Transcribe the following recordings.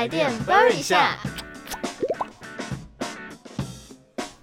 台电 burn 一下。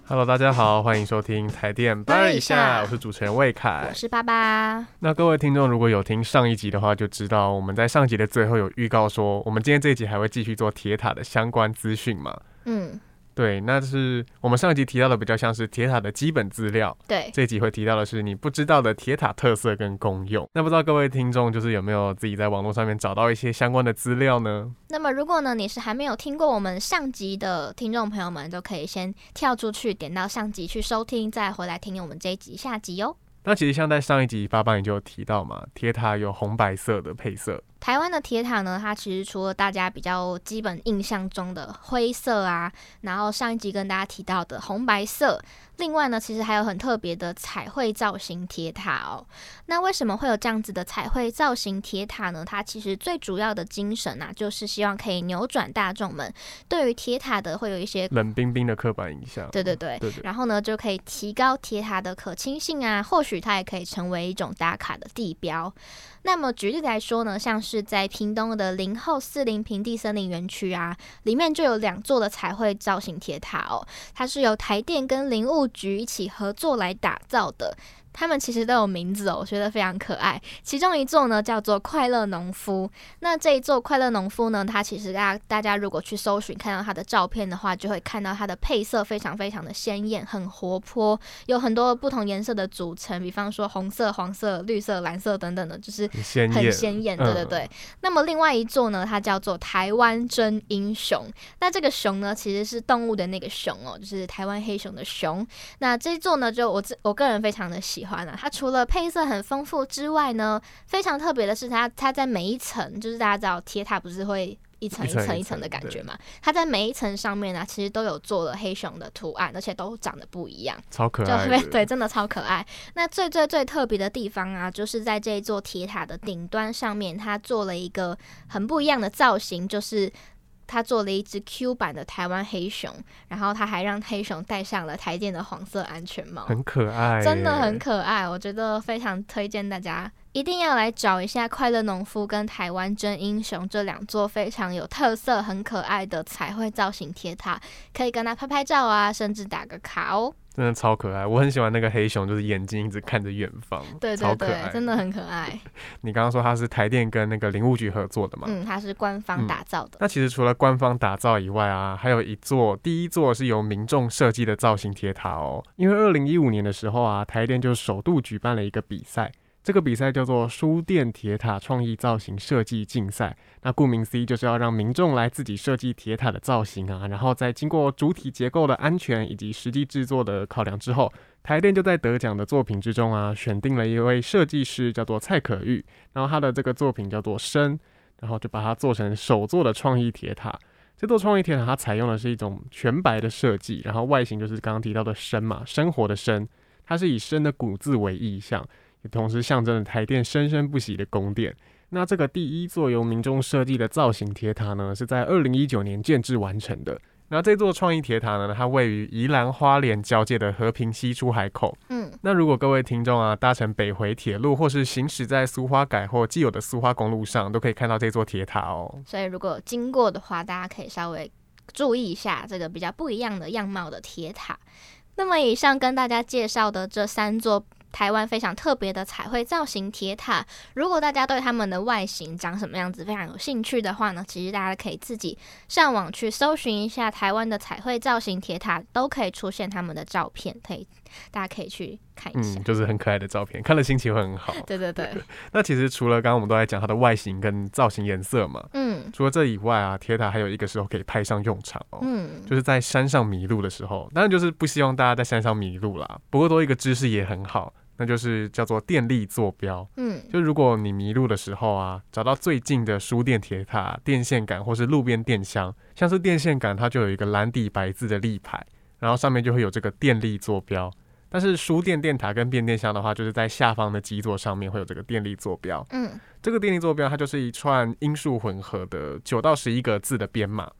Hello，大家好，欢迎收听台电 burn 一下，我是主持人魏凯我。是爸爸，那各位听众如果有听上一集的话，就知道我们在上集的最后有预告说，我们今天这一集还会继续做铁塔的相关资讯嘛？嗯，对，那是我们上一集提到的比较像是铁塔的基本资料，对，这一集会提到的是你不知道的铁塔特色跟功用。那不知道各位听众就是有没有自己在网络上面找到一些相关的资料呢？那么如果呢你是还没有听过我们上集的听众朋友们，都可以先跳出去，点到上集去收听，再回来听我们这一集下集哦。那其实像在上一集爸爸也就有提到嘛，铁塔有红白色的配色，台湾的铁塔呢，它其实除了大家比较基本印象中的灰色啊，然后上一集跟大家提到的红白色，另外呢，其实还有很特别的彩绘造型铁塔哦。那为什么会有这样子的彩绘造型铁塔呢？它其实最主要的精神啊，就是希望可以扭转大众们对于铁塔的会有一些，冷冰冰的刻板印象。对对对，对对然后呢，就可以提高铁塔的可亲性啊，或许它也可以成为一种打卡的地标。那么举例来说呢，像是在屏东的林后四林平地森林园区啊，里面就有两座的彩绘造型铁塔哦，它是由台电跟林务局一起合作来打造的。他们其实都有名字哦，我觉得非常可爱。其中一座呢叫做快乐农夫，那这一座快乐农夫呢，它其实大家大家如果去搜寻看到它的照片的话，就会看到它的配色非常非常的鲜艳，很活泼，有很多不同颜色的组成，比方说红色、黄色、绿色、蓝色等等的，就是很鲜艳，对对嗯对。那么另外一座呢，它叫做台湾真英雄。那这个熊呢，其实是动物的那个熊哦，就是台湾黑熊的熊。那这一座呢，就我自我个人非常的喜欢啊。它除了配色很丰富之外呢，非常特别的是它它在每一层，就是大家知道铁塔不是会。一层一一层一层的感觉嘛，它在每一层上面呢、其实都有做了黑熊的图案，而且都长得不一样。超可爱对，真的超可爱。那最最最特别的地方啊，就是在这一座铁塔的顶端上面，它做了一个很不一样的造型，就是。它做了一只 Q 版的台湾黑熊，然后他还让黑熊戴上了台电的黄色安全帽，很可爱，真的很可爱。我觉得非常推荐大家一定要来找一下快乐农夫跟台湾真英雄这两座非常有特色、很可爱的彩绘造型铁塔，可以跟它拍拍照啊，甚至打个卡哦。真的超可爱。我很喜欢那个黑熊，就是眼睛一直看着远方，对对对真的。很可爱。你刚刚说它是台电跟那个林务局合作的嘛？嗯，它是官方打造的。那其实除了官方打造以外啊，还有一座第一座是由民众设计的造型铁塔哦。因为二零一五年的时候啊，台电就首度举办了一个比赛，这个比赛叫做书店铁塔创意造型设计竞赛。那顾名思义，就是要让民众来自己设计铁塔的造型啊，然后在经过主体结构的安全以及实际制作的考量之后，台电就在得奖的作品之中啊，选定了一位设计师叫做蔡可玉，然后他的这个作品叫做生。然后就把它做成首座的创意铁塔。这座创意铁塔它采用的是一种全白的设计，然后外形就是刚刚提到的生嘛，生活的生，它是以生的古字为意象，也同时象征了台电生生不息的宫殿。那这个第一座由民众设计的造型铁塔呢，是在二零一九年建制完成的。那这座创意铁塔呢，它位于宜兰花莲交界的和平西出海口，嗯，那如果各位听众啊搭乘北回铁路，或是行驶在苏花改或既有的苏花公路上，都可以看到这座铁塔哦。所以如果经过的话，大家可以稍微注意一下这个比较不一样的样貌的铁塔。那么以上跟大家介绍的这三座。台湾非常特别的彩绘造型铁塔，如果大家对它们的外形长什么样子非常有兴趣的话呢，其实大家可以自己上网去搜寻一下台湾的彩绘造型铁塔，都可以出现它们的照片，可以大家可以去看一下。嗯，就是很可爱的照片，看了心情会很好。对对对，那其实除了刚刚我们都在讲它的外形跟造型颜色嘛，嗯除了这以外啊，铁塔还有一个时候可以派上用场哦。嗯，就是在山上迷路的时候，当然就是不希望大家在山上迷路啦。不过多一个知识也很好，那就是叫做电力坐标。嗯就如果你迷路的时候啊，找到最近的输电铁塔、电线杆或是路边电箱，像是电线杆，它就有一个蓝底白字的立牌，然后上面就会有这个电力坐标。但是输电电塔跟变电箱的话，就是在下方的基座上面会有这个电力坐标。嗯这个电力坐标它就是一串音数混合的九到十一个字的编码。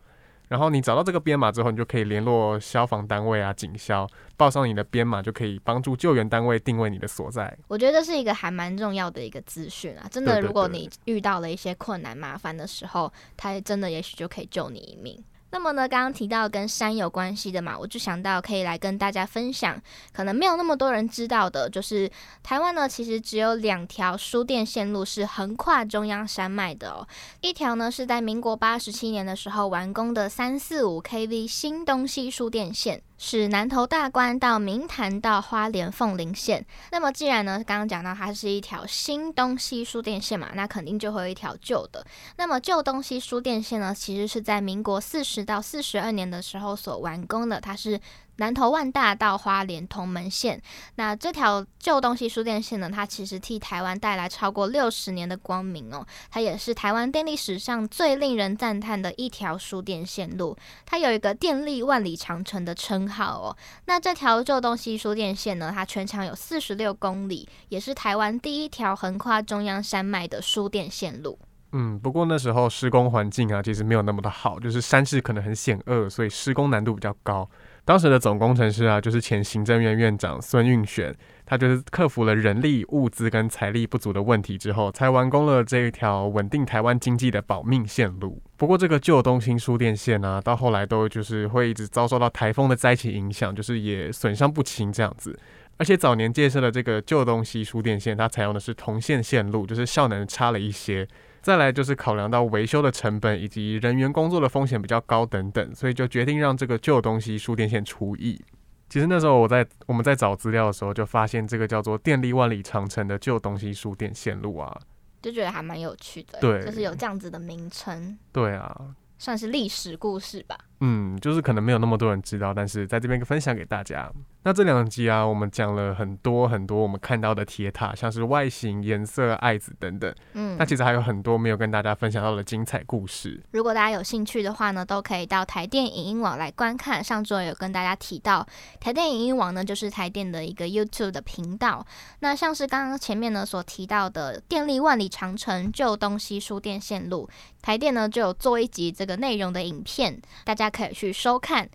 然后你找到这个编码之后，你就可以联络消防单位啊、警消，报上你的编码，就可以帮助救援单位定位你的所在。我觉得这是一个还蛮重要的一个资讯啊！真的，如果你遇到了一些困难麻烦的时候，它真的也许就可以救你一命。那么呢，刚刚提到跟山有关系的嘛，我就想到可以来跟大家分享，可能没有那么多人知道的，就是台湾呢其实只有两条输电线路是横跨中央山脉的哦。一条呢是在民国八十七年的时候完工的三四五 kV 新东西输电线，是南投大关到明潭到花莲凤林线。那么既然呢，刚刚讲到它是一条新东西输电线嘛，那肯定就会有一条旧的。那么旧东西输电线呢，其实是在民国四十到四十二年的时候所完工的，它是南投万大到花莲同门线。那这条旧东西输电线呢，它其实替台湾带来超过六十年的光明哦，它也是台湾电力史上最令人赞叹的一条输电线路，它有一个电力万里长城的称好哦。那这条旧东西输电线呢，它全长有四十六公里，也是台湾第一条横跨中央山脉的输电线路。嗯，不过那时候施工环境啊，其实没有那么的好，就是山势可能很险恶，所以施工难度比较高。当时的总工程师啊，就是前行政院院长孙运璇，他就是克服了人力、物资跟财力不足的问题之后，才完工了这一条稳定台湾经济的保命线路。不过这个旧东兴输电线啊，到后来都就是会一直遭受到台风的灾情影响，就是也损伤不轻这样子。而且早年建设的这个旧东西输电线，它采用的是铜线线路，就是效能差了一些。再来就是考量到维修的成本以及人员工作的风险比较高等等，所以就决定让这个旧东西输电线除役。其实那时候我在我们在找资料的时候，就发现这个叫做电力万里长城的旧东西输电线路啊，就觉得还蛮有趣的，对就是有这样子的名称，对啊，算是历史故事吧。嗯，就是可能没有那么多人知道，但是在这边分享给大家。那这两集啊，我们讲了很多很多我们看到的铁塔，像是外形、颜色、爱子等等。嗯那，其实还有很多没有跟大家分享到的精彩故事。如果大家有兴趣的话呢，都可以到台电影音网来观看。上周有跟大家提到，台电影音网呢就是台电的一个 YouTube 的频道。那像是刚刚前面呢所提到的电力万里长城旧东西输电线路，台电呢就有做一集这个内容的影片，大家可以去收看。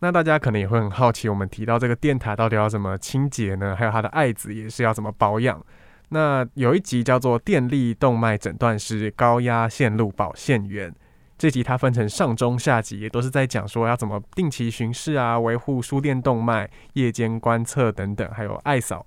那大家可能也会很好奇，我们提到这个电塔到底要怎么清洁呢？还有它的爱子也是要怎么保养？那有一集叫做《电力动脉诊断师高压线路保线员》，这集它分成上中下集，也都是在讲说要怎么定期巡视啊，维护输电动脉、夜间观测等等，还有爱扫。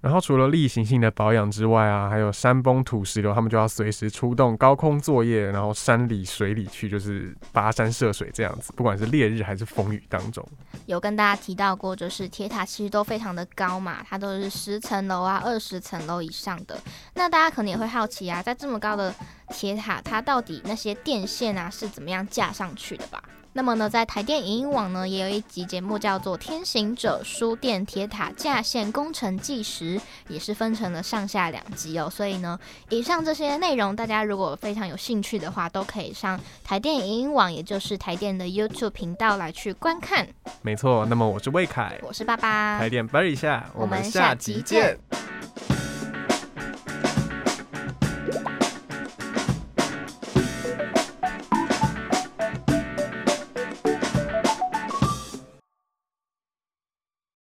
然后除了例行性的保养之外啊，还有山崩土石流，他们就要随时出动高空作业，然后山里水里去，就是跋山涉水这样子，不管是烈日还是风雨当中。有跟大家提到过，就是铁塔其实都非常的高嘛，它都是十层楼啊、二十层楼以上的。那大家可能也会好奇啊，在这么高的铁塔，它到底那些电线啊是怎么样架上去的吧？那么呢，在台电影音网呢，也有一集节目叫做《天行者书店铁塔架线工程纪实》，也是分成了上下两集哦。所以呢，以上这些内容，大家如果非常有兴趣的话，都可以上台电影音网，也就是台电的 YouTube 频道来去观看。没错，那么我是魏凯，我是爸爸，台电 b 一下，我们下下集见。